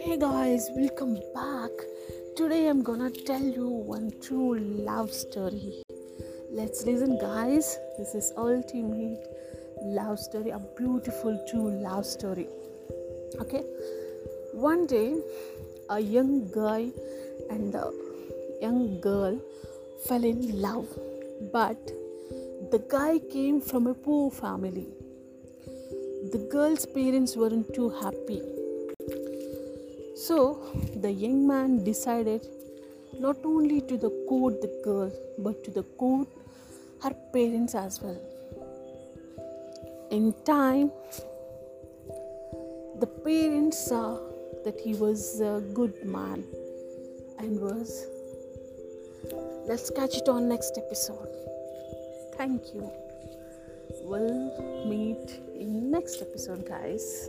Hey guys, welcome back. Today I'm gonna tell you one true love story. Let's listen, guys. This is ultimate love story, a beautiful true love story. Okay, one day a young guy and a young girl fell in love, but the guy came from a poor family. The girl's parents weren't too happy so the young man decided not only to the court the girl but to the court her parents as well. In time, the parents saw that he was a good man and was. Let's catch it on next episode. Thank you. We'll meet in next episode, guys.